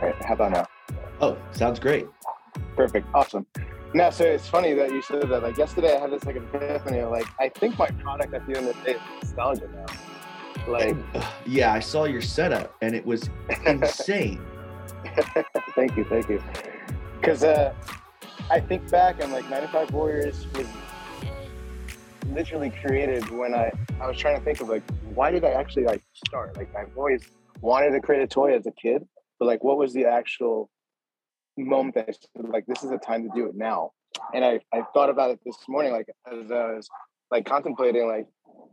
All right, how about now? Oh, sounds great. Perfect. Awesome. Now, so it's funny that you said that. Like yesterday, I had this like epiphany. of, Like, I think my product at the end of the day is nostalgia now. Like, Yeah, I saw your setup and it was insane. thank you, thank you. Because uh, I think back and like 95 Warriors was literally created when I I was trying to think of like why did I actually like start? Like I've always wanted to create a toy as a kid, but like what was the actual moment that I said, like this is the time to do it now? And I I thought about it this morning like as I was like contemplating like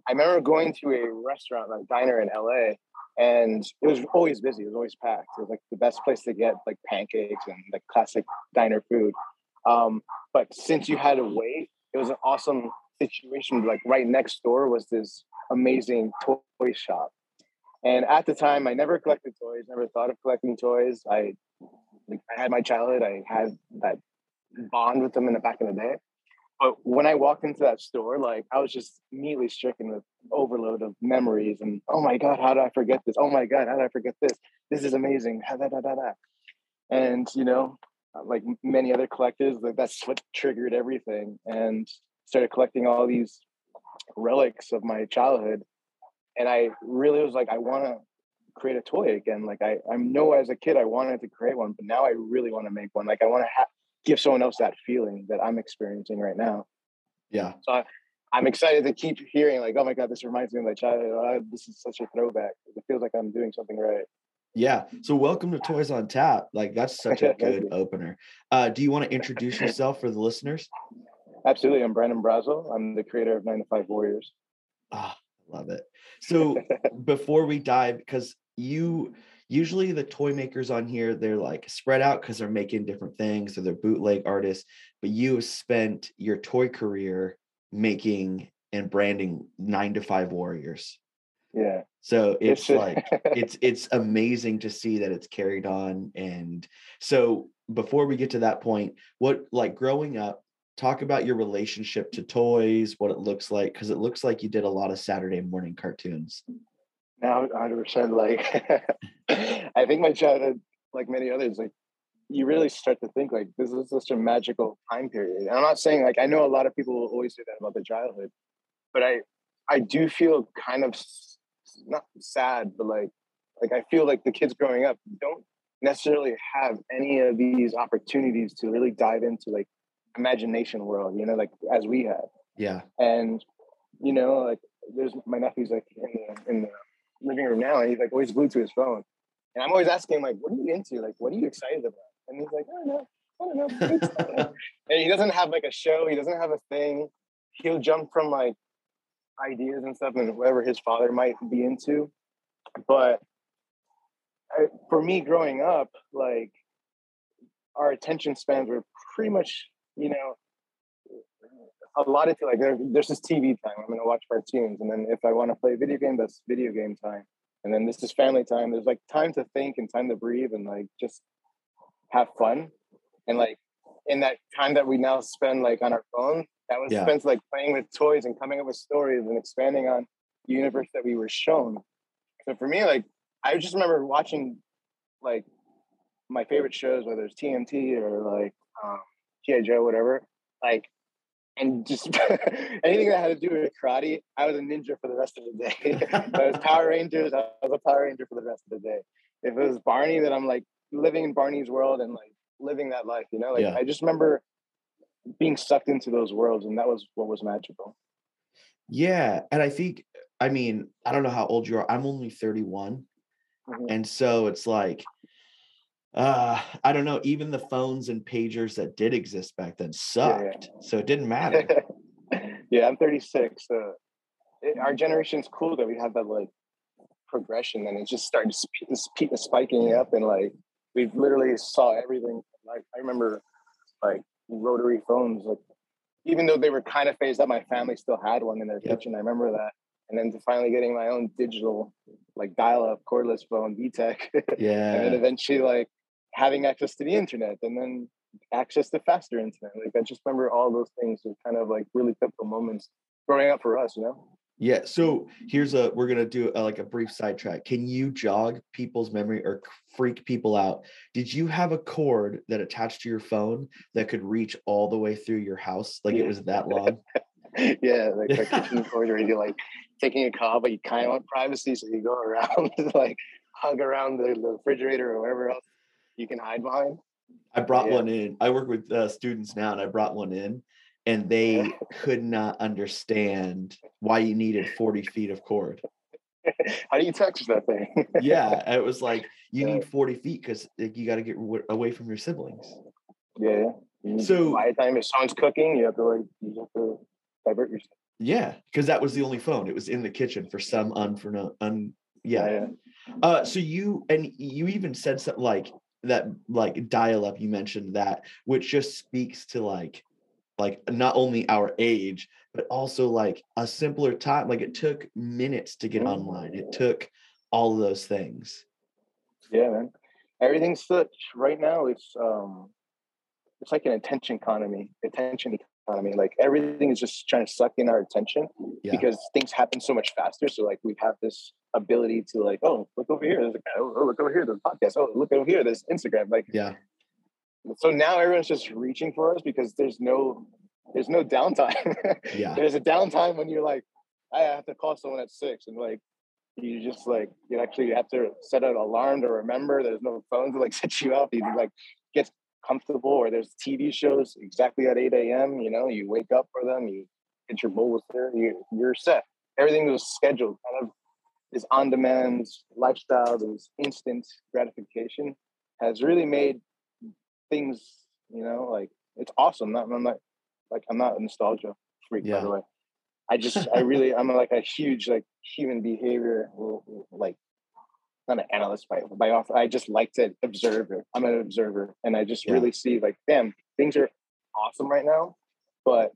I remember going to a restaurant like diner in LA and it was always busy. It was always packed. It was like the best place to get like pancakes and like classic diner food. Um, but since you had to wait, it was an awesome situation. Like right next door was this amazing toy shop. And at the time, I never collected toys, never thought of collecting toys. I, I had my childhood, I had that bond with them in the back in the day. But when I walked into that store, like I was just immediately stricken with overload of memories and oh my god, how did I forget this? Oh my god, how did I forget this? This is amazing. And you know, like many other collectors, like that's what triggered everything and started collecting all these relics of my childhood. And I really was like, I want to create a toy again. Like I, I know as a kid I wanted to create one, but now I really want to make one. Like I want to ha- give someone else that feeling that I'm experiencing right now. Yeah. So I, I'm excited to keep hearing like, oh my god, this reminds me of my childhood. Oh, this is such a throwback. It feels like I'm doing something right. Yeah. So welcome to Toys on Tap. Like that's such a good opener. Uh, do you want to introduce yourself for the listeners? Absolutely. I'm Brandon Brazel. I'm the creator of Nine to Five Warriors. Ah, love it. So before we dive, because you usually the toy makers on here, they're like spread out because they're making different things or they're bootleg artists, but you have spent your toy career making and branding nine to five warriors. Yeah. So it's It's- like it's it's amazing to see that it's carried on and so before we get to that point what like growing up talk about your relationship to toys what it looks like because it looks like you did a lot of saturday morning cartoons. Now 100% like i think my childhood like many others like you really start to think like this is such a magical time period. And i'm not saying like i know a lot of people will always say that about their childhood but i i do feel kind of not sad but like like i feel like the kids growing up don't necessarily have any of these opportunities to really dive into like imagination world you know like as we had yeah and you know, like there's my nephew's like in the in the living room now, and he's like always glued to his phone. And I'm always asking him like, "What are you into? Like, what are you excited about?" And he's like, "I don't know, I don't know." And he doesn't have like a show. He doesn't have a thing. He'll jump from like ideas and stuff and whatever his father might be into. But I, for me, growing up, like our attention spans were pretty much, you know, a allotted to like there, there's this TV time. I'm gonna watch cartoons, and then if I want to play a video game, that's video game time. And then this is family time. There's like time to think and time to breathe and like just have fun. And like in that time that we now spend like on our phone, that was Yeah. spent like playing with toys and coming up with stories and expanding on the universe that we were shown. So for me, like I just remember watching like my favorite shows, whether it's TNT or like um, GI Joe, whatever. Like and just anything that had to do with karate, I was a ninja for the rest of the day. if it was Power Rangers, I was a Power Ranger for the rest of the day. If it was Barney, then I'm like living in Barney's world and like living that life, you know? Like Yeah. I just remember being sucked into those worlds and that was what was magical. Yeah. And I think, I mean, I don't know how old you are. I'm only 31. Mhm. And so it's like, uh, I don't know, even the phones and pagers that did exist back then Yeah, yeah. sucked. So it didn't matter. yeah, I'm 36. So it, our generation's cool that we have that like progression and it just started sp- sp- spiking up and like we literally saw everything. Like I remember like rotary phones, like even though they were kind of phased out, my family still had one in their Yep. kitchen. I remember that. And then to finally getting my own digital, like dial-up cordless phone, VTech, Yeah. and then eventually like having access to the internet and then access to faster internet. Like I just remember all those things were kind of like really pivotal moments growing up for us, you know? Yeah. So here's a we're gonna do a, like a brief sidetrack. Can you jog people's memory or freak people out? Did you have a cord that attached to your phone that could reach all the way through your house? Like it was that long? yeah, like the kitchen cord where you're like taking a call, but you kind of want privacy, so you go around like hug around the, the refrigerator or wherever else you can hide behind. I brought Yeah. one in. I work with uh, students now, and I brought one in, and they could not understand why you needed 40 feet of cord. How do you text that thing? Yeah, it was like you need 40 feet because you got to get w- away from your siblings. yeah. yeah. So- by the time if someone's cooking, you have to like you have to divert yourself. Yeah, because that was the only phone. It was in the kitchen for some unfor un. Yeah. yeah. Uh, so you and you even said something like that, like dial up. You mentioned that, which just speaks to like, like not only our age, but also like a simpler time. Like it took minutes to get Mhm. online. It took all of those things. Yeah, man. Everything's such right now. It's um, it's like an attention economy. Attention economy. Like everything is just trying to suck in our attention Yeah. because things happen so much faster. So like we have this ability to like, oh, look over here. There's a guy. Oh, oh look over here. There's a podcast. Oh, look over here. There's Instagram. Like Yeah. so now everyone's just reaching for us because there's no there's no downtime. Yeah. there's a downtime when you're like, I have to call someone at six and like you just like you actually have to set an alarm to remember. There's no phone to like set you up. You like get comfortable or there's TV shows exactly at 8 a.m. You know, you wake up for them, you get your bowl of cereal, you, you're set. Everything was scheduled, kind of this on-demand lifestyle, this instant gratification has really made things, you know, like it's awesome. Not, I'm not like I'm not a nostalgia freak, Yeah. by the way. I just I really I'm like a huge like human behavior like not an analyst by by off. I just like to observe it. I'm an observer, and I just Yeah. really see like, damn, things are awesome right now, but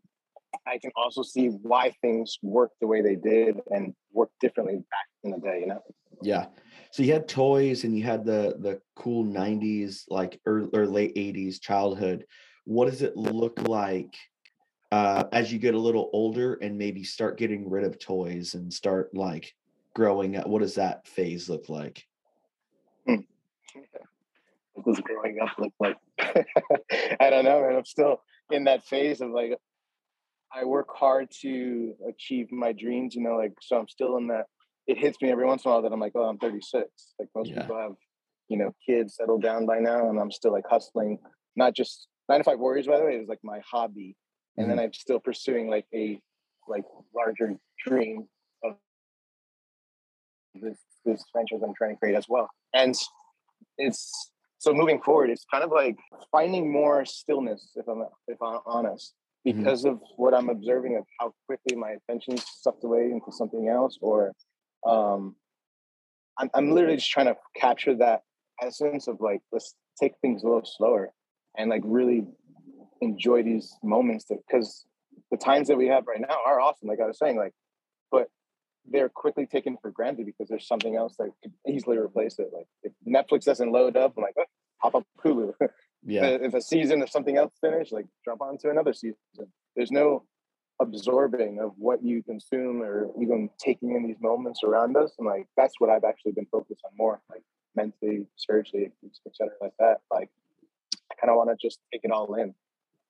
I can also see why things work the way they did and work differently back in the day. You know. Yeah. So you had toys and you had the the cool 90s like or, or late 80s childhood. What does it look like uh as you get a little older and maybe start getting rid of toys and start like growing up? What does that phase look like? Hmm. what does growing up look like? I don't know, man. I'm still in that phase of like, I work hard to achieve my dreams, you know, like, so I'm still in that. It hits me every once in a while that I'm like, oh, I'm 36. Like, most Yeah. people have, you know, kids settled down by now, and I'm still like hustling, not just nine to five warriors, by the way, is like my hobby. And then mm-hmm. I'm still pursuing like a like larger dream this this franchise I'm trying to create as well. And it's so moving forward, it's kind of like finding more stillness, if I'm if I'm honest, Mhm. because of what I'm observing of how quickly my attention's sucked away into something else, or um, I'm I'm literally just trying to capture that essence of like let's take things a little slower and like really enjoy these moments because the times that we have right now are awesome, like I was saying, like, but they're quickly taken for granted because there's something else that could easily replace it. Like if Netflix doesn't load up, I'm like, oh, hop up Hulu. Yeah. if a season of something else finished, like jump onto another season. There's no absorbing of what you consume or even taking in these moments around us. And like that's what I've actually been focused on more, like mentally, spiritually, et cetera, like that. Like I kind of want to just take it all in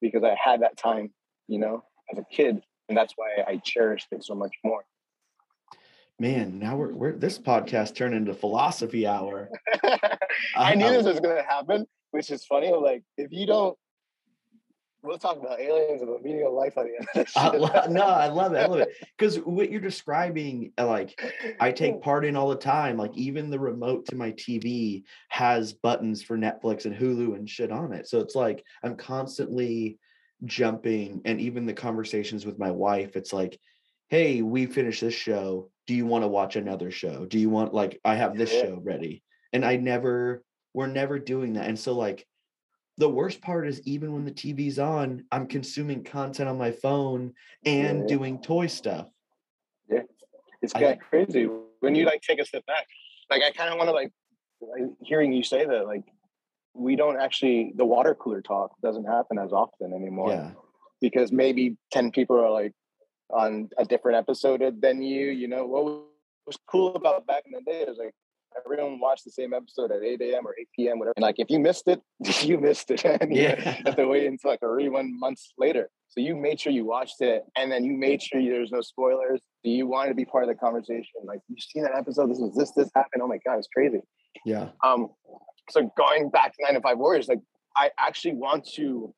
because I had that time, you know, as a kid, and that's why I cherished it so much more. Man, now we're, we're this podcast turned into philosophy hour. I knew Uh, this was gonna happen, which is funny. I'm like, if you don't, we'll talk about aliens and the meaning of life at the end. Of this I lo- no, I love it. I love it because what you're describing, uh, like I take part in all the time. Like even the remote to my TV has buttons for Netflix and Hulu and shit on it. So it's like I'm constantly jumping, and even the conversations with my wife, it's like, "Hey, we finished this show. Do you want to watch another show? Do you want like I have this show ready?" And I never, we're never doing that. And so like the worst part is even when the TV's on, I'm consuming content on my phone and Yeah. doing toy stuff. Yeah. It's kind of crazy when you like take a step back. Like I kind of want to like, like hearing you say that like we don't actually the water cooler talk doesn't happen as often anymore Yeah. because maybe ten people are like on a different episode than you. You know what was cool about back in the day is like everyone watched the same episode at 8 a.m. or 8 p.m. whatever. And like if you missed it, you missed it, and you Yeah. have to wait until like a rerun months later. So you made sure you watched it, and then you made sure there's no spoilers. Do you want to be part of the conversation? Like you seen that episode? This was this this happened. Oh my god, it's crazy. Yeah. Um, so going back to Nine to Five Warriors, like I actually want to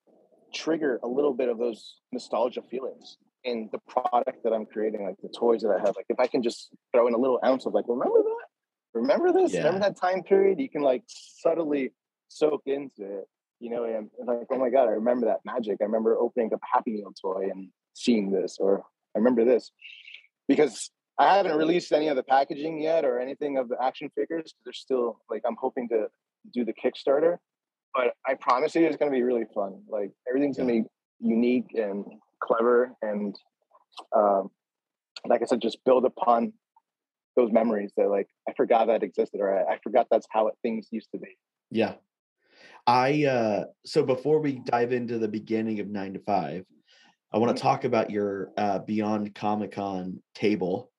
trigger a little bit of those nostalgia feelings in the product that I'm creating, like the toys that I have. Like if I can just throw in a little ounce of like, remember that? Remember this? Remember that time period? You can like subtly soak into it. You know, and and like, oh my god, I remember that magic. I remember opening up a Happy Meal toy and seeing this, or I remember this because I haven't released any of the packaging yet or anything of the action figures. They're still like I'm hoping to do the Kickstarter, but I promise you it's going to be really fun. Like everything's going to be unique and clever, and um, like I said, just build upon those memories that like I forgot that existed or I, I forgot that's how it, things used to be. Yeah. I uh so before we dive into the beginning of 9 to 5, I want to talk about your uh Beyond Comic-Con table.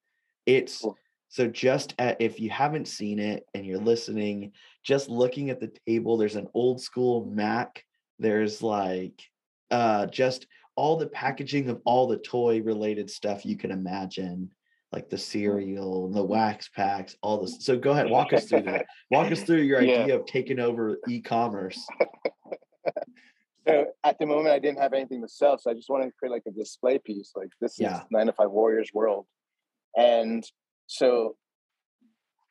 It's Cool. so just at, if you haven't seen it and you're listening, just looking at the table, there's an old school Mac. There's like uh just all the packaging of all the toy related stuff you can imagine, like the mm-hmm. cereal, the wax packs, all this. So go ahead, walk us through that. Walk us through your Yeah. idea of taking over e-commerce. So at the moment, I didn't have anything to sell, so I just wanted to create like a display piece. Like this Yeah. is Nine to Five Warriors world, and so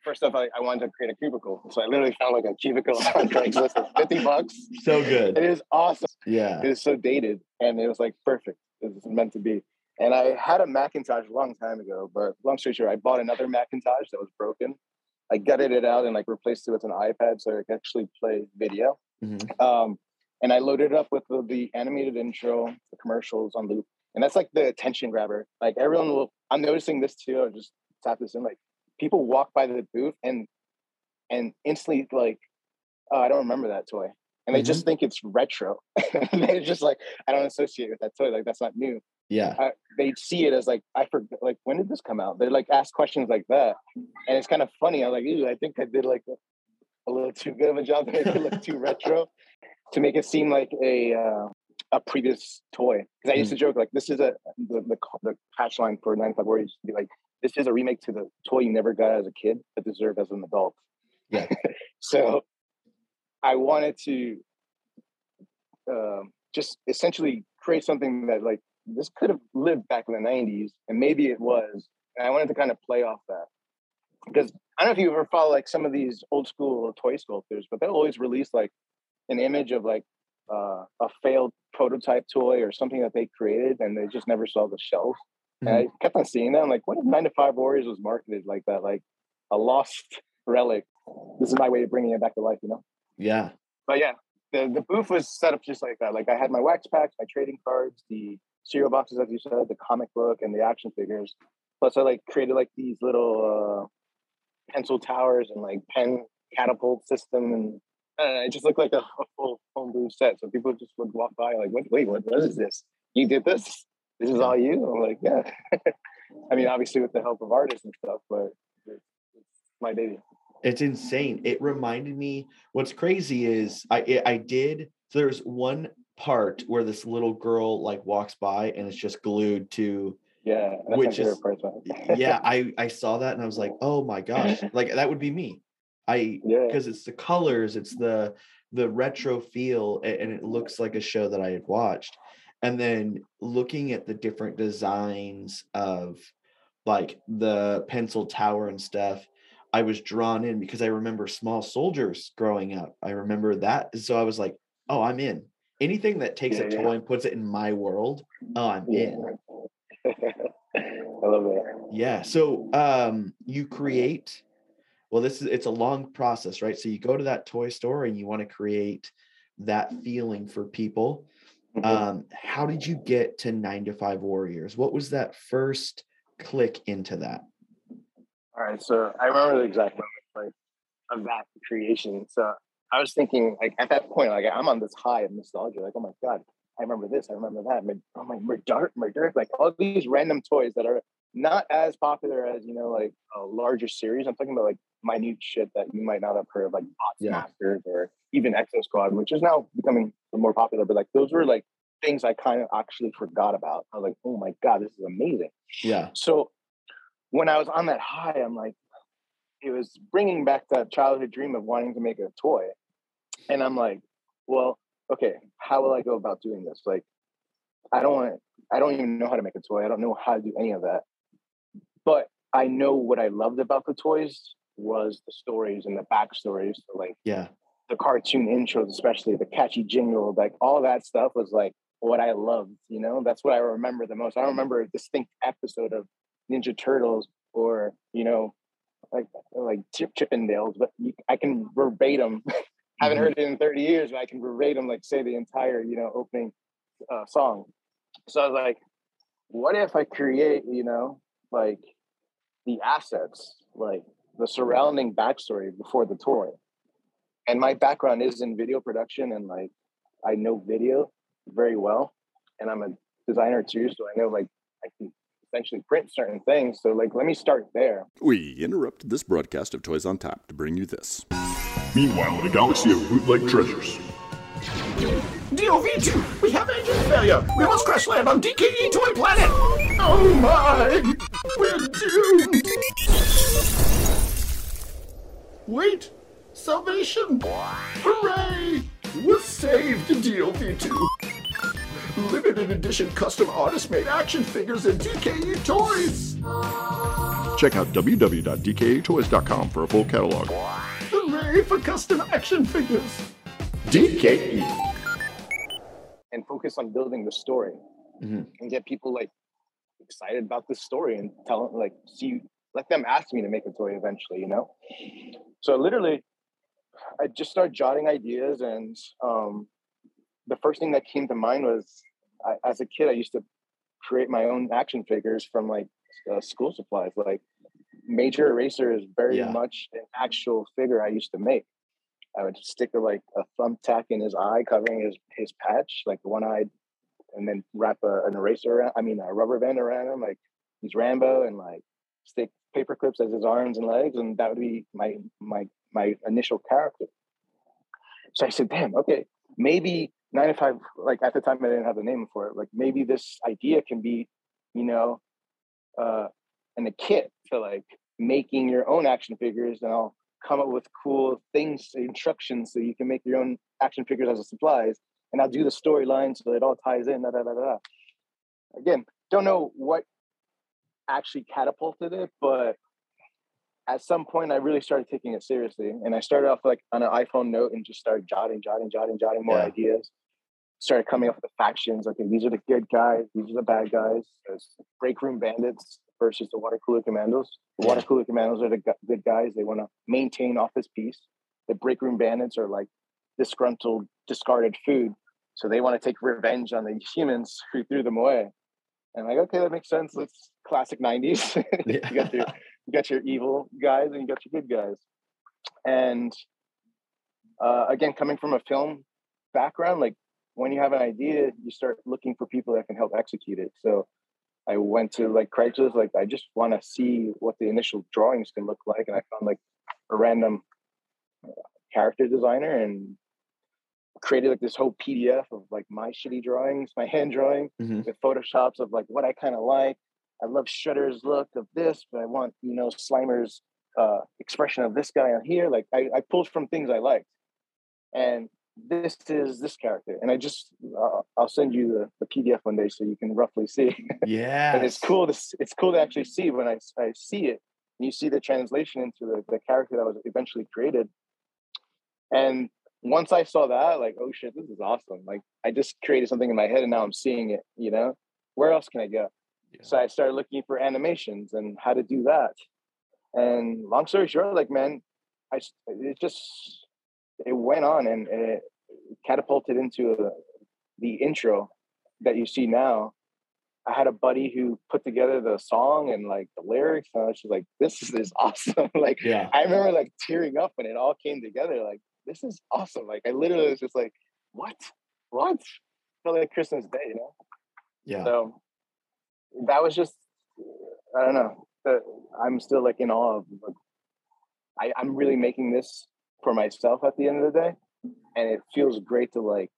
first off, I, I wanted to create a cubicle. So I literally found like a cubicle on Craigslist for fifty bucks. So good. It is awesome. Yeah. It is so dated, and it was like perfect. It was meant to be. And I had a Macintosh a long time ago, but long story short, I bought another Macintosh that was broken. I gutted it out and like replaced it with an iPad so I could actually play video. Mhm. Um, and I loaded it up with the, the animated intro, the commercials on loop, and that's like the attention grabber. Like everyone will. I'm noticing this too. I'll just tap this in. Like people walk by the booth and and instantly like, oh, I don't remember that toy, and they just think it's retro. and they're just like, I don't associate with that toy. Like that's not new. Yeah. I, they see it as like I forget. Like when did this come out? They're like ask questions like that, and it's kind of funny. I'm like, Ew, I think I did like a, little too good of a job to make it look too retro, to make it seem like a uh, a previous toy. Because I used to joke like this is a the the, the patch line for 95 Warriors to be like this is a remake to the toy you never got as a kid but deserve as an adult. Yeah. so I wanted to um, just essentially create something that like this could have lived back in the 90s and maybe it was and i wanted to kind of play off that because i don't know if you ever follow like some of these old school toy sculptors but they'll always release like an image of like uh, a failed prototype toy or something that they created and they just never saw the shelf and i kept on seeing that i'm like what if 9 to 5 warriors was marketed like that like a lost relic this is my way of bringing it back to life you know Yeah. but yeah, the, the booth was set up just like that. Like I had my wax packs, my trading cards, the cereal boxes, as you said, the comic book, and the action figures. Plus, I like created like these little uh, pencil towers and like pen catapult system, and uh, it just looked like a, a full homebrew set. So people just would walk by like, "Wait, wait, what, what is this? You did this? This is all you?" I'm like, "Yeah." I mean, obviously with the help of artists and stuff, but it's, it's my baby. It's insane. It reminded me what's crazy is I I did so there's one part where this little girl like walks by and it's just glued to Yeah, that's Which is- favorite part. man. yeah i i saw that and i was like oh my gosh like that would be me i yeah, because it's the colors it's the the retro feel and it looks like a show that i had watched and then looking at the different designs of like the pencil tower and stuff i was drawn in because i remember small soldiers growing up i remember that so i was like oh i'm in anything that takes Yeah, a yeah. toy and puts it in my world oh i'm in. I love that. yeah. So um you create well this is it's a long process, right? So you go to that toy store and you want to create that feeling for people. Mhm. Um how did you get to 9 to 5 warriors? What was that first click into that? All right, so I remember the exact moment like of that creation. So I was thinking like at that point, like I'm on this high of nostalgia, like, oh my god, I remember this, I remember that. My, oh my Murdark, Murdark, like all these random toys that are not as popular as you know, like a larger series. I'm talking about like minute shit that you might not have heard of, like Bots Yeah. Masters or even Exo Squad, which is now becoming more popular. But like those were like things I kind of actually forgot about. I was like, oh my god, this is amazing. Yeah. So when I was on that high, I'm like, it was bringing back that childhood dream of wanting to make a toy. And I'm like, well, okay, how will I go about doing this? Like, I don't want I don't even know how to make a toy. I don't know how to do any of that. But I know what I loved about the toys was the stories and the backstories. So like Yeah. the cartoon intros, especially the catchy jingle, like all that stuff was like what I loved. You know, that's what I remember the most. I don't remember a distinct episode of Ninja Turtles or you know, like like Chip Chippendales, but you, I can verbatim. haven't Mhm. heard it in 30 years, but I can verbatim like say the entire you know opening uh, song. So I was like, what if I create you know like the assets, like the surrounding backstory before the toy and my background is in video production and like I know video very well and I'm a designer too so I know like I can essentially print certain things so like let me start there We interrupt this broadcast of Toys on Tap to bring you this. Meanwhile, in a galaxy of bootleg treasures. DOV2, we have engine failure. We must crash land on DKE Toy Planet. Oh my, we're doomed. Wait, salvation. Hooray, we're saved, DOV2. Limited edition custom artist made action figures and DKE toys. Check out www.dketoys.com for a full catalog. Hooray for custom action figures. DKE. and focus on building the story Mhm. and get people like excited about this story and tell them like see let them ask me to make a toy eventually you know so literally i just started jotting ideas and um, the first thing that came to mind was I, as a kid i used to create my own action figures from like uh, school supplies like major eraser is very Yeah. much an actual figure i used to make I would stick a, like a thumbtack in his eye, covering his his patch, like one eyed, and then wrap a, an eraser around. I mean, a rubber band around him, like he's Rambo, and like stick paper clips as his arms and legs, and that would be my my my initial character. So I said, "Damn, okay, maybe 95." Like at the time, I didn't have the name for it. Like maybe this idea can be, you know, uh, and a kit to like making your own action figures, and I'll come up with cool things, instructions, so you can make your own action figures as a supplies. And I'll do the storyline so it all ties in. Da, da, da, da. Again, don't know what actually catapulted it, but at some point I really started taking it seriously. And I started off like on an iPhone note and just started jotting, jotting, jotting, jotting more Yeah. ideas. Started coming up with the factions. Okay, these are the good guys, these are the bad guys. There's break room bandits versus the water cooler commandos. The water cooler commandos are the good guys. They want to maintain office peace. The break room bandits are like disgruntled, discarded food. So they want to take revenge on the humans who threw them away. And like, okay, that makes sense. It's classic 90s. you got your you got your evil guys and you got your good guys. And uh, again, coming from a film background, like when you have an idea, you start looking for people that can help execute it. So I went to like Craigslist, like I just want to see what the initial drawings can look like, and I found like a random uh, character designer, and created like this whole PDF of like my shitty drawings, my hand drawing Mhm. with photoshops of like what I kind of like. I love Shudder's look of this, but I want you know Slimer's uh, expression of this guy on here. Like I, I pulled from things I liked, and this is this character. And I just uh, I'll send you the, the PDF one day so you can roughly see. Yeah. and it's cool to it's cool to actually see when I I see it. And you see the translation into the, the character that was eventually created. And once I saw that, like, oh shit, this is awesome. Like I just created something in my head and now I'm seeing it, you know? Where else can I go? So I started looking for animations and how to do that. And long story short, like man, I it just it went on and it catapulted into the, the intro that you see now. I had a buddy who put together the song and like the lyrics, and I was just like, "This is, is awesome!" like Yeah. I remember like tearing up when it all came together. Like this is awesome! Like I literally was just like, "What? What?" Felt like Christmas Day, you know. Yeah. So that was just I don't know. The, I'm still like in awe of like, I, I'm really making this for myself at the end of the day. And it feels great to like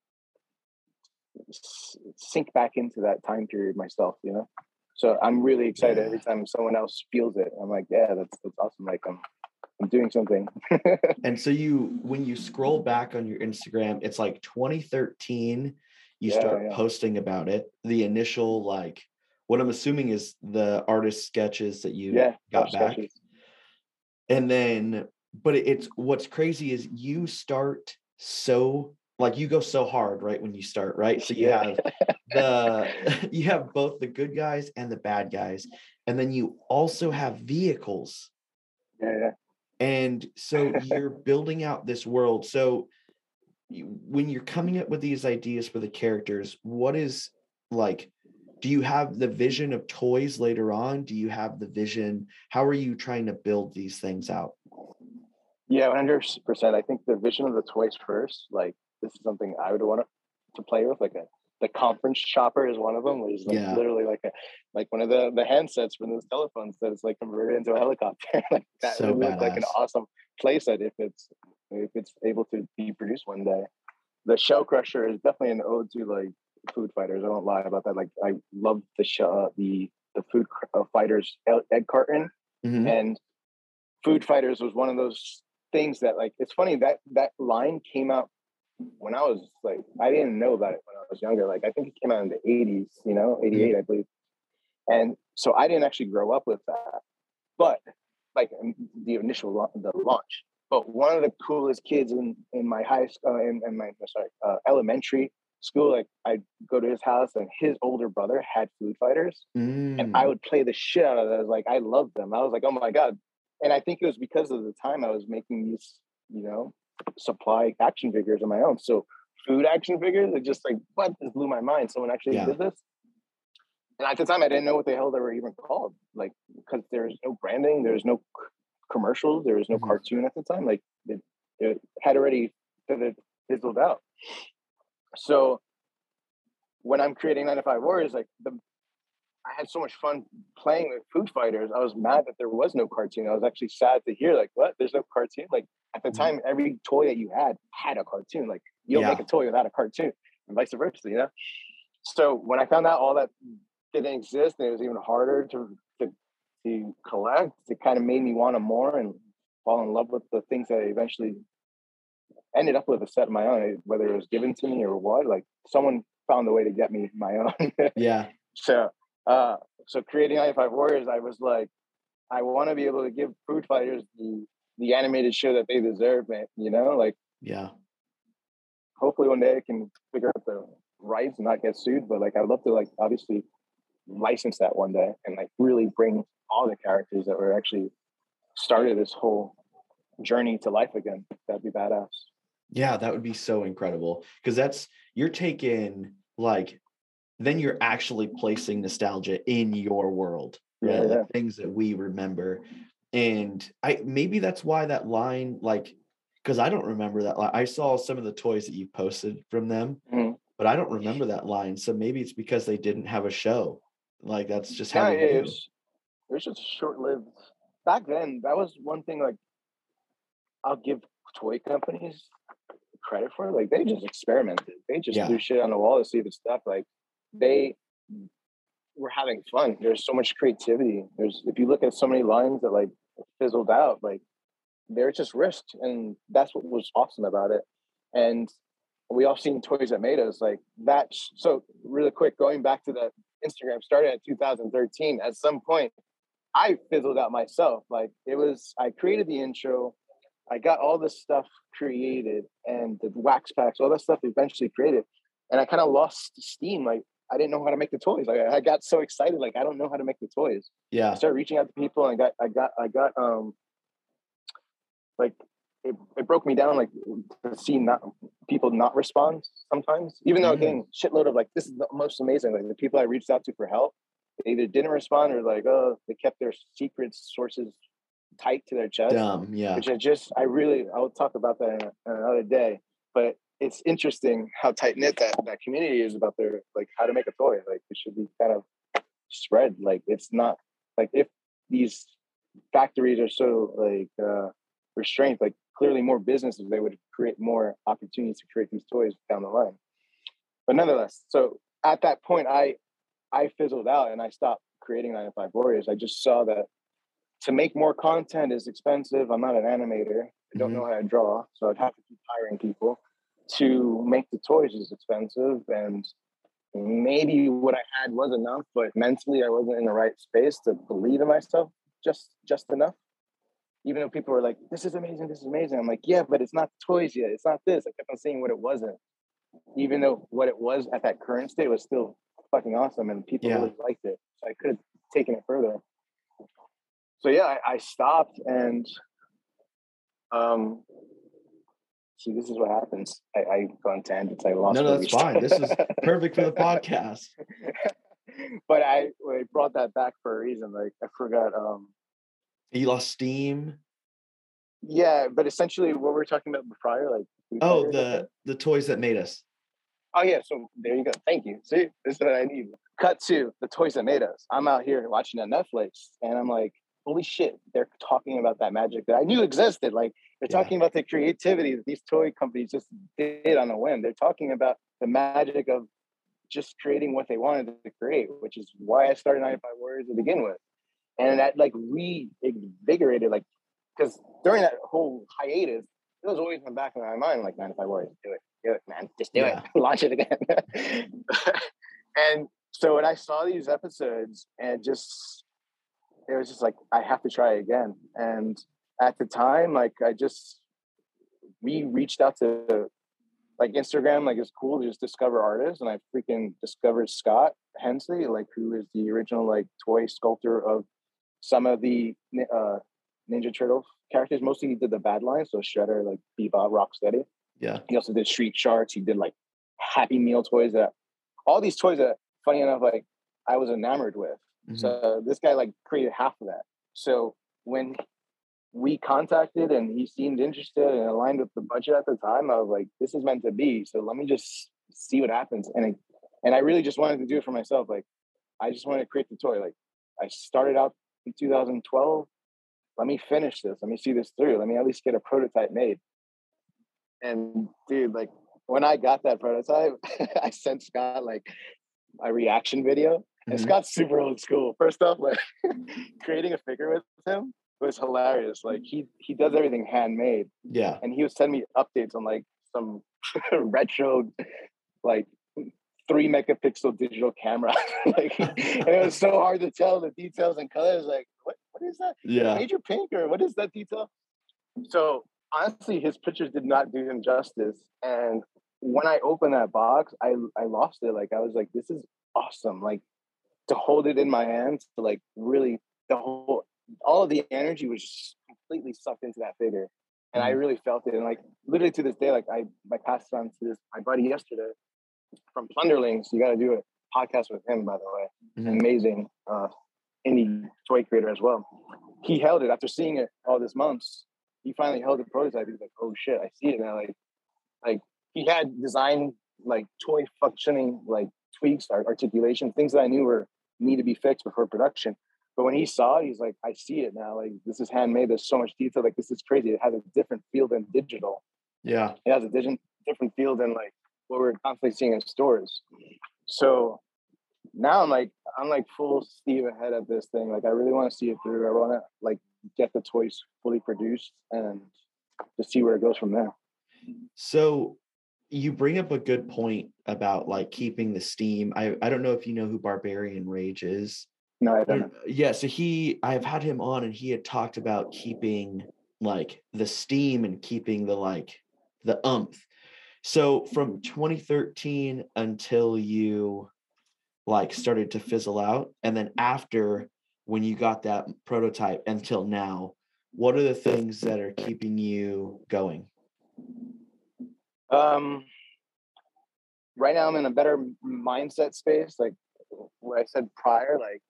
sink back into that time period myself, you know? So I'm really excited every time someone else feels it. I'm like, yeah, that's that's awesome. Like I'm I'm doing something. And so you, when you scroll back on your Instagram, it's like 2013. You Yeah, start yeah. posting about it. The initial, like, what I'm assuming is the artist sketches that you yeah, got back. sketches. and then but it's what's crazy is you start so like you go so hard right when you start right so you Yeah. have the you have both the good guys and the bad guys and then you also have vehicles Yeah, yeah. And so you're building out this world so you, when you're coming up with these ideas for the characters what is like do you have the vision of toys later on do you have the vision how are you trying to build these things out Yeah, one hundred percent. I think the vision of the toys first. Like this is something I would want to play with. Like a the conference chopper is one of them. Which is like Yeah. literally like a like one of the the handsets from those telephones that is like converted into a helicopter. like that So would look like an awesome playset if it's if it's able to be produced one day. The shell crusher is definitely an ode to like food fighters. I won't lie about that. Like I love the shell the the food cr- uh, fighters egg carton Mhm. and food fighters was one of those things that like it's funny that that line came out when i was like i didn't know about it was younger like i think it came out in the 80s you know 88 i believe and so i didn't actually grow up with that but like the initial the launch but one of the coolest kids in in my high school uh, in, in my sorry uh, elementary school like i'd go to his house and his older brother had food fighters and Mm. I would play the shit out of those. Like I loved them. I was like, oh my god. And I think it was because of the time I was making these, you know, supply action figures on my own. So food action figures, it just like what this blew my mind. Someone actually Yeah. did this. And at the time, I didn't know what the hell they were even called. Like because there's no branding, there's no c- commercials, there was no Mhm. cartoon at the time. Like it, it had already fizzled fizzled out. So when I'm creating 95 Warriors, like the I had so much fun playing with Food Fighters. I was mad that there was no cartoon. I was actually sad to hear, like, what? There's no cartoon. Like at the Mhm. time, every toy that you had had a cartoon. Like you don't make a toy without a cartoon, and vice versa. You know. So when I found out all that didn't exist, and it was even harder to to, to collect, it kind of made me want them more and fall in love with the things that I eventually ended up with a set of my own, whether it was given to me or what. Like someone found a way to get me my own. yeah So, uh, so creating i5 Warriors, I was like, I want to be able to give food fighters the the animated show that they deserve, man. You know, like yeah hopefully one day I can figure out the rights and not get sued. But like, I'd love to like obviously license that one day and like really bring all the characters that were actually started this whole journey to life again. That'd be badass. yeah that would be so incredible because that's you're taking like then you're actually placing nostalgia in your world right Yeah, like things that we remember and i maybe that's why that line like because i don't remember that line i saw some of the toys that you posted from them Mhm. but i don't remember that line so maybe it's because they didn't have a show like that's just how Yeah, they it was, it was just short lived. Back then, that was one thing. Like, I'll give toy companies credit for it. Like they just experimented. They just Yeah. threw shit on the wall to see if it stuck. Like they were having fun. There's so much creativity. There's if you look at so many lines that like fizzled out, like they're just risked, and that's what was awesome about it. And we all seen toys that made us like that. So really quick, going back to the Instagram, started in 2013. At some point, I fizzled out myself. Like it was, I created the intro, I got all this stuff created, and the wax packs, all that stuff eventually created, and I kind of lost steam. Like I didn't know how to make the toys. Like I got so excited, like I don't know how to make the toys. Yeah. I started reaching out to people and I got I got I got um like it, it broke me down like to see not people not respond sometimes even though Mhm. getting shitload of like this is the most amazing like the people I reached out to for help they either didn't respond or like oh they kept their secret sources tight to their chest Dumb. Yeah. which I just I really I'll talk about that in, in another day. But it's interesting how tight knit that that community is about their like how to make a toy. Like it should be kind of spread. Like it's not like if these factories are so like uh restrained, like clearly more businesses they would create more opportunities to create these toys down the line. But nonetheless, so at that point I I fizzled out and I stopped creating 9 to 5 Warriors. I just saw that to make more content is expensive. I'm not an animator. I don't Mhm. know how to draw, so I'd have to keep hiring people. To make the toys is expensive, and maybe what I had was enough, but mentally I wasn't in the right space to believe in myself just just enough. Even though people were like, "This is amazing, this is amazing," I'm like, "Yeah, but it's not toys yet. It's not this." I kept on saying what it wasn't, even though what it was at that current state was still fucking awesome, and people Yeah. really liked it. So I could have taken it further so yeah, I, I stopped and um see this is what happens. I, I go on tangents. I lost No, no, that's fine. This is perfect for the podcast. but I, I brought that back for a reason. Like I forgot um You lost steam. yeah, but essentially what we were talking about prior, like Oh, fighters, I think. the the toys that made us. Oh yeah, so there you go. Thank you. See, this is what I need. Cut to the toys that made us. I'm out here watching on Netflix, and I'm like, holy shit! They're talking about that magic that I knew existed. Like they're Yeah. talking about the creativity that these toy companies just did on a whim. They're talking about the magic of just creating what they wanted to create, which is why I started 95 Warriors to begin with. And that like reinvigorated, like, because during that whole hiatus, it was always in the back of my mind, like 95 Warriors, do it, do it, man, just do Yeah. it, launch it again. and so when I saw these episodes and just, it was just like, I have to try again. And at the time, like, I just, we reached out to like Instagram, like it's cool to just discover artists, and I freaking discovered Scott Hensley, like who is the original like toy sculptor of some of the uh, Ninja Turtle characters. Mostly he did the bad lines, so Shredder, like Bebop, Rocksteady. Yeah. He also did Street Sharks. He did like Happy Meal toys that all these toys that, funny enough, like I was enamored with. Mhm. So this guy like created half of that. So when we contacted and he seemed interested and aligned with the budget at the time, I was like, this is meant to be. So let me just see what happens. And I, and I really just wanted to do it for myself. Like I just wanted to create the toy. Like I started out in 2012. Let me finish this. Let me see this through. Let me at least get a prototype made. And dude, like when I got that prototype, I sent Scott like my reaction video. And Mhm. Scott's super old school. First off, like creating a figure with him was hilarious. Like he he does everything handmade, Yeah. and he would send me updates on like some retro, like three megapixel digital camera. like, and it was so hard to tell the details and colors. Like, what what is that? Yeah. major pink or what is that detail? So honestly, his pictures did not do him justice. And when I opened that box, I I lost it. Like I was like, this is awesome. Like to hold it in my hands, to like really the whole all of the energy was just completely sucked into that figure. And I really felt it. And like literally to this day, like I I passed it on to this my buddy yesterday from Plunderlings. You gotta do a podcast with him, by the way Mhm. amazing uh, indie toy creator as well. He held it after seeing it all this months. He finally held the prototype. He's like, "Oh shit, I see it now!" Like, like he had design like toy functioning like tweaks, art- articulation, things that I knew were need to be fixed before production. But when he saw it, he's like, "I see it now. Like this is handmade. There's so much detail. Like this is crazy. It has a different feel than digital." Yeah. it has a different different field than like what we're constantly seeing in stores. So now I'm like I'm like full steam ahead of this thing. Like I really want to see it through. I want to like get the toys fully produced and to see where it goes from there. So you bring up a good point about like keeping the steam. I I don't know if you know who Barbarian Rage is. No, I don't know. Yeah, so he I've had him on and he had talked about keeping like the steam and keeping the like the umph. So from 2013 until you like started to fizzle out and then after when you got that prototype until now, what are the things that are keeping you going? Um, right now I'm in a better mindset space. Like what I said prior, like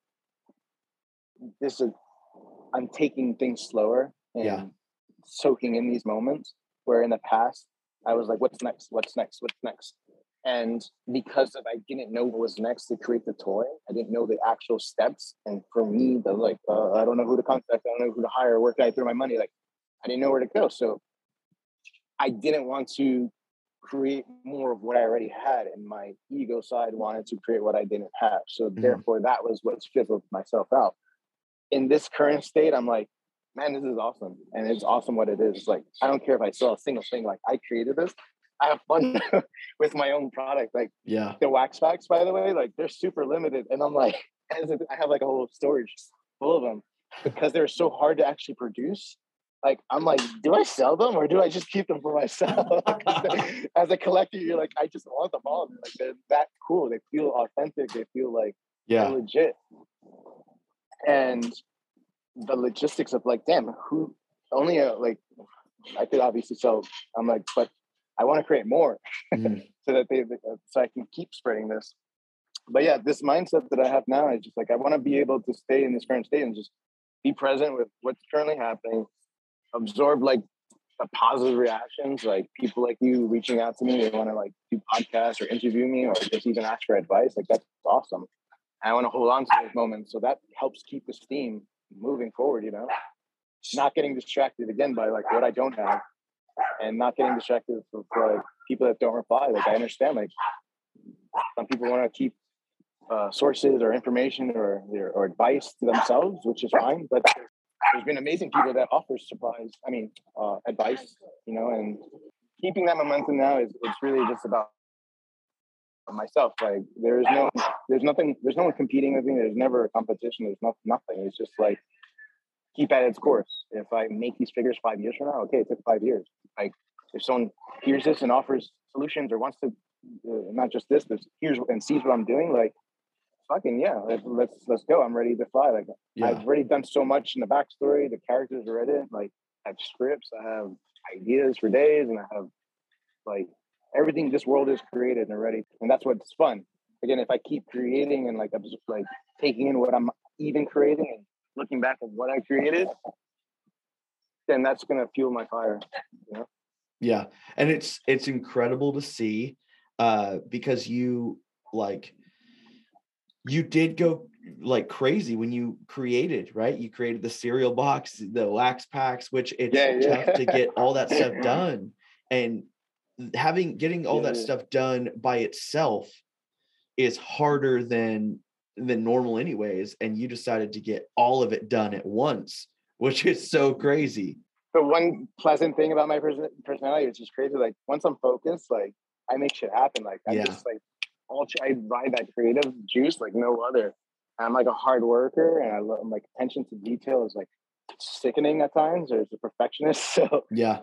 this is I'm taking things slower and Yeah. soaking in these moments where in the past I was like, what's next? What's next? What's next? And because of I didn't know what was next to create the toy, I didn't know the actual steps. And for me, the like, uh, I don't know who to contact, I don't know who to hire, where can I throw my money? Like, I didn't know where to go. So I didn't want to create more of what I already had, and my ego side wanted to create what I didn't have. So therefore, that was what fizzled myself out. In this current state, I'm like, man, this is awesome, and it's awesome what it is. Like I don't care if I sell a single thing. Like I created this. I have fun with my own product. Like Yeah. the wax packs, by the way, like they're super limited, and I'm like, I have like a whole storage full of them because they're so hard to actually produce. Like I'm like, do I sell them or do I just keep them for myself? as a collector, you're like, I just want them all. Like they're that cool. They feel authentic. They feel like Yeah. legit. And the logistics of like, damn, who only a, like I could obviously sell. I'm like, but I want to create more Mm. so that they uh, so I can keep spreading this. But yeah, this mindset that I have now is just like I want to be able to stay in this current state and just be present with what's currently happening, absorb like the positive reactions, like people like you reaching out to me, they want to like do podcasts or interview me or just even ask for advice. Like that's awesome. I want to hold on to those moments. So that helps keep the steam moving forward, you know, not getting distracted again by like what I don't have and not getting distracted for, for like people that don't reply. Like I understand, like some people want to keep uh, sources or information or, or or advice to themselves, which is fine. But there's been amazing people that offer surprise. I mean, uh, advice, you know, and keeping that momentum now is it's really just about myself. Like there is no, there's nothing, there's no one competing with me. There's never a competition. There's not, nothing. It's just like keep at its course. If I make these figures five years from now, okay, it took five years. Like if someone hears this and offers solutions or wants to, uh, not just this, but hears and sees what I'm doing, like fucking yeah, let, let's let's go. I'm ready to fly. Like Yeah. I've already done so much in the backstory. The characters are written. Like I have scripts. I have ideas for days, and I have like everything. This world is created and ready, and that's what's fun. Again, if I keep creating and like I'm just like taking in what I'm even creating and looking back at what I created, then that's gonna fuel my fire. Yeah. And it's it's incredible to see uh because you like you did go like crazy when you created, right? You created the cereal box, the wax packs, which it's Yeah, yeah. tough to get all that stuff done. And having getting all Yeah, that stuff done by itself is harder than than normal anyways. And you decided to get all of it done at once, which is so crazy. the one pleasant thing about my person- personality is just crazy. Like once I'm focused, like I make shit happen. Like I Yeah. just like all I ride that creative juice like no other. I'm like a hard worker, and I love like attention to detail is like sickening at times. Or as a perfectionist, so Yeah.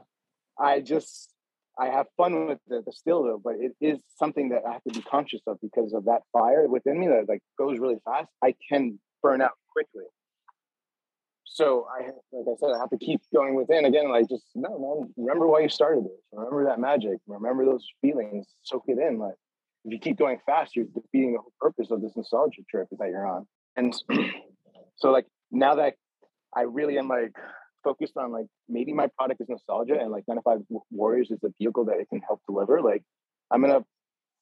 I just I have fun with the, still though, but it is something that I have to be conscious of because of that fire within me that like goes really fast. I can burn out quickly. So I like I said, I have to keep going within again. Like just no man, remember why you started this. Remember that magic. Remember those feelings. Soak it in. Like if you keep going fast, you're defeating the whole purpose of this nostalgia trip that you're on. And so like now that I really am like focused on like maybe my product is nostalgia and like 95 Warriors is the vehicle that it can help deliver. Like I'm gonna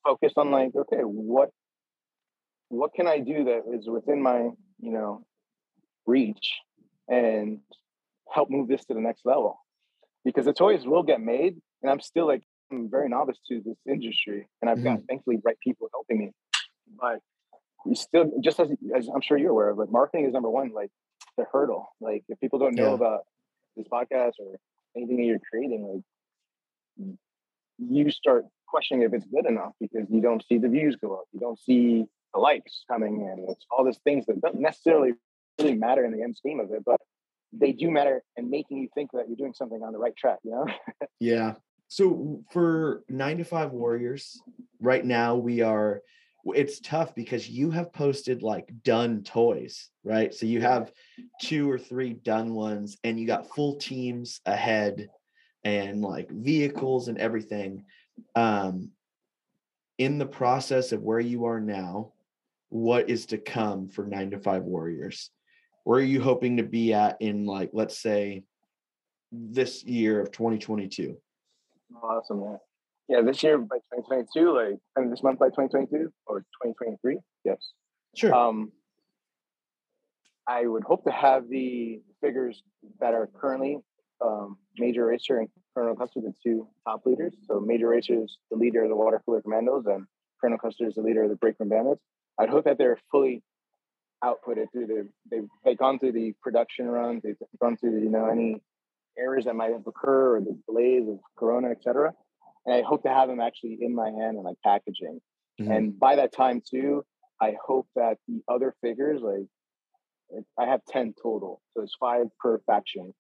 focus on like, okay, what what can I do that is within my, you know, reach and help move this to the next level? Because the toys will get made and I'm still like very novice to this industry, and I've got mm-hmm. thankfully right people helping me. But you still, just as, as I'm sure you're aware of, like marketing is number one, like the hurdle. Like if people don't know Yeah. about this podcast or anything that you're creating, like you start questioning if it's good enough because you don't see the views go up, you don't see the likes coming in. It's all these things that don't necessarily really matter in the end scheme of it, but they do matter and making you think that you're doing something on the right track, you know? Yeah. So for nine to five warriors, right now we are. It's tough because you have posted like done toys, right? So you have two or three done ones, and you got full teams ahead, and like vehicles and everything. Um, in the process of where you are now, what is to come for nine to five warriors? Where are you hoping to be at in like, let's say, this year of 2022? Awesome, man. Yeah, this year by 2022, like, and this month by 2022 or 2023, yes. Sure. Um, I would hope to have the figures that are currently um, Major Racer and Colonel Custer, the two top leaders. So Major Racer is the leader of the Water Cooler Commandos, and Colonel Custer is the leader of the Breakroom Bandits. I'd hope that they're fully outputted through the they've, they've gone through the production runs, they've gone through the, you know any errors that might have occurred or the delays of Corona, etc. And I hope to have them actually in my hand and like packaging. Mhm. And by that time too, I hope that the other figures, like I have 10 total. So it's five per faction.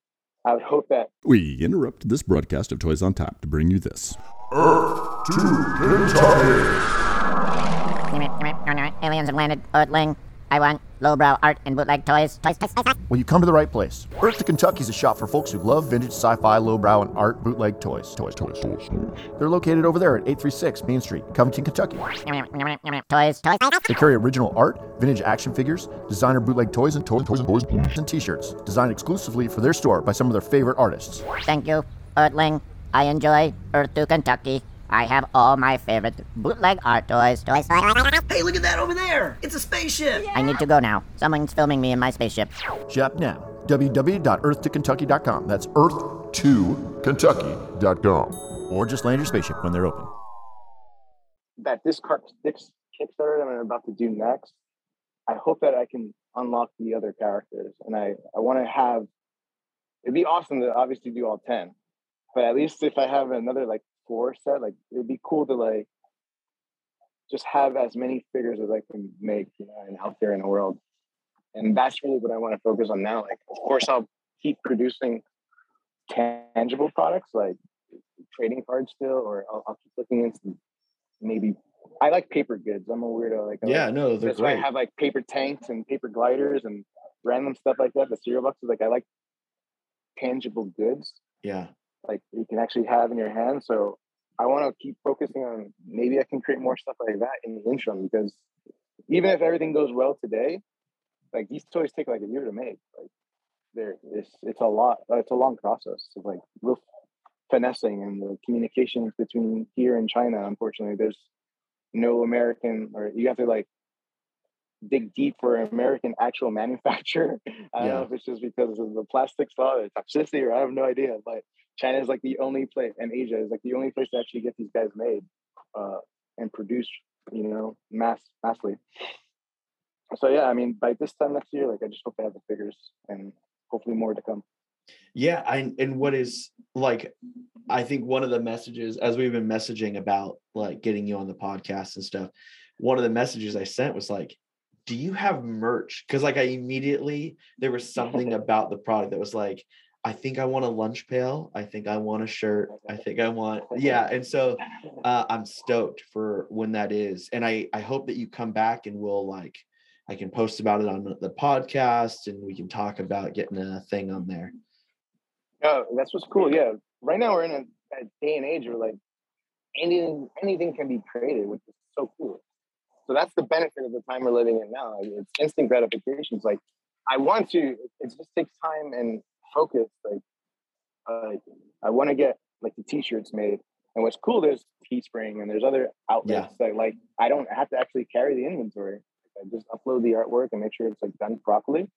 I would hope that We interrupt this broadcast of Toys on Tap to bring you this. Earth to Kentucky. Aliens have landed. Earthling. I want lowbrow art and bootleg toys. Toys, toys, toys, toys. Well, you come to the right place. Earth to Kentucky is a shop for folks who love vintage sci-fi, lowbrow, and art bootleg toys. Toys, toys, toys. They're located over there at 836 Main Street, Covington, Kentucky. Toys, toys, toys. They carry original art, vintage action figures, designer bootleg toys, and toys, toys, and toys, and t-shirts designed exclusively for their store by some of their favorite artists. Thank you, Earthling. I enjoy Earth to Kentucky. I have all my favorite bootleg art toys. Toys, toys, toys, toys. Hey, look at that over there! It's a spaceship! I need to go now. Someone's filming me in my spaceship. Shop now. www.earth2kentucky.com. That's earth2kentucky.com. Or just land your spaceship when they're open. that this car this Kickstarter that I'm about to do next, I hope that I can unlock the other characters. And I, I want to have it'd be awesome to obviously do all 10. But at least if I have another like four set, like it would be cool to like just have as many figures as I can make, you know, and out there in the world. And that's really what I want to focus on now. Like, of course, I'll keep producing tangible products like trading cards still, or I'll, I'll keep looking into maybe. I like paper goods. I'm a weirdo. Like, I Yeah, like, no, they're that's why I great. have like paper tanks and paper gliders and random stuff like that. The cereal boxes, like I like tangible goods Yeah. Like you can actually have in your hand. So I want to keep focusing on maybe I can create more stuff like that in the interim because even if everything goes well today, like these toys take like a year to make. Like there, it's it's a lot. It's a long process of like real finessing and the communications between here and China. Unfortunately, there's no American, or you have to like dig deep for an American actual manufacturer. I don't know if it's just because of the plastics law or toxicity, or I have no idea. But China is like the only place, and Asia is like the only place to actually get these guys made uh, and produced, you know, mass massively. So yeah, I mean, by this time next year, like I just hope to have the figures and hopefully more to come. Yeah, I and what is like I think one of the messages as we've been messaging about like getting you on the podcast and stuff, one of the messages I sent was like, do you have merch? Because like I immediately there was something about the product that was like, I think I want a lunch pail. I think I want a shirt. I think I want yeah. And so uh, I'm stoked for when that is, and I I hope that you come back and we'll like I can post about it on the- podcast and we can talk about getting a thing on there. Oh, that's what's cool. Yeah, right now we're in a, a day and age where like anything anything can be created, which is so cool. So that's the benefit of the time we're living in now. Like, It's instant gratification. It's like I want to. It just takes time and focus. Like uh, I want to get like the t-shirts made. And what's cool, there's Teespring and there's other outlets that like I don't have to actually carry the inventory. I just upload the artwork and make sure it's like done properly.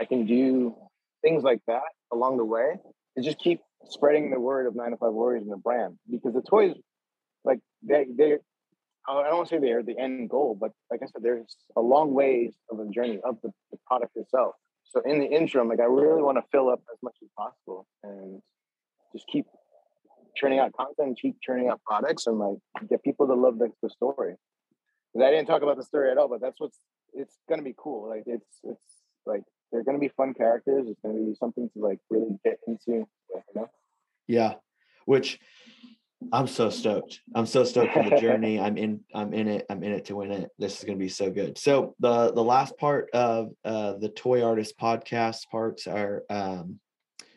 I can do things like that along the way and just keep spreading the word of 9 to 5 Warriors and the brand because the toys like they they I don't want to say they are the end goal, but like I said, there's a long ways of a journey of the, the product itself. So in the interim, like I really want to fill up as much as possible and just keep churning out content, and keep churning out products, and like get people to love the, the story. I didn't talk about the story at all, but that's what's it's gonna be cool. Like it's it's like they're gonna be fun characters. It's gonna be something to like really get into. You know? Yeah, which I'm so stoked. I'm so stoked for the journey. I'm in. I'm in it. I'm in it to win it. This is going to be so good. So the the last part of uh, the toy artist podcast parts are um,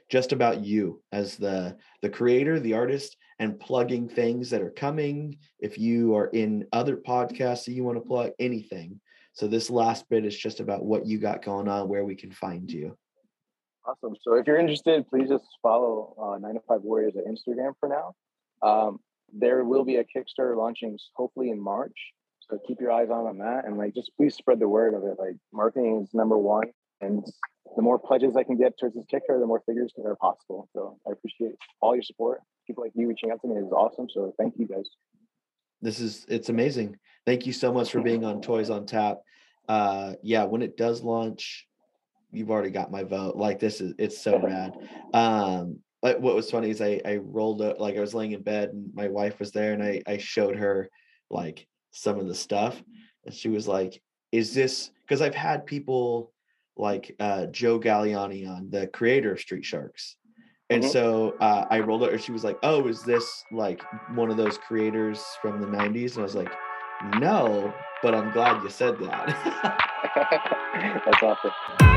just about you as the the creator, the artist, and plugging things that are coming. If you are in other podcasts that you want to plug, anything. So this last bit is just about what you got going on, where we can find you. Awesome. So if you're interested, please just follow uh, 9 to 5 Warriors at Instagram for now. Um, there will be a Kickstarter launching hopefully in March. So keep your eyes on on that and like just please spread the word of it. Like marketing is number one. And the more pledges I can get towards this Kickstarter, the more figures that are possible. So I appreciate all your support. People like you reaching out to me is awesome. So thank you guys. This is it's amazing. Thank you so much for being on Toys on Tap. Uh yeah, when it does launch, you've already got my vote. Like this is it's so rad. Um but what was funny is I I rolled up like I was laying in bed and my wife was there and I I showed her like some of the stuff and she was like, "Is this?" Because I've had people like uh, Joe Galliani on, the creator of Street Sharks, and Mhm. so uh, I rolled it. and She was like, "Oh, is this like one of those creators from the '90s?" And I was like, "No, but I'm glad you said that." That's awesome.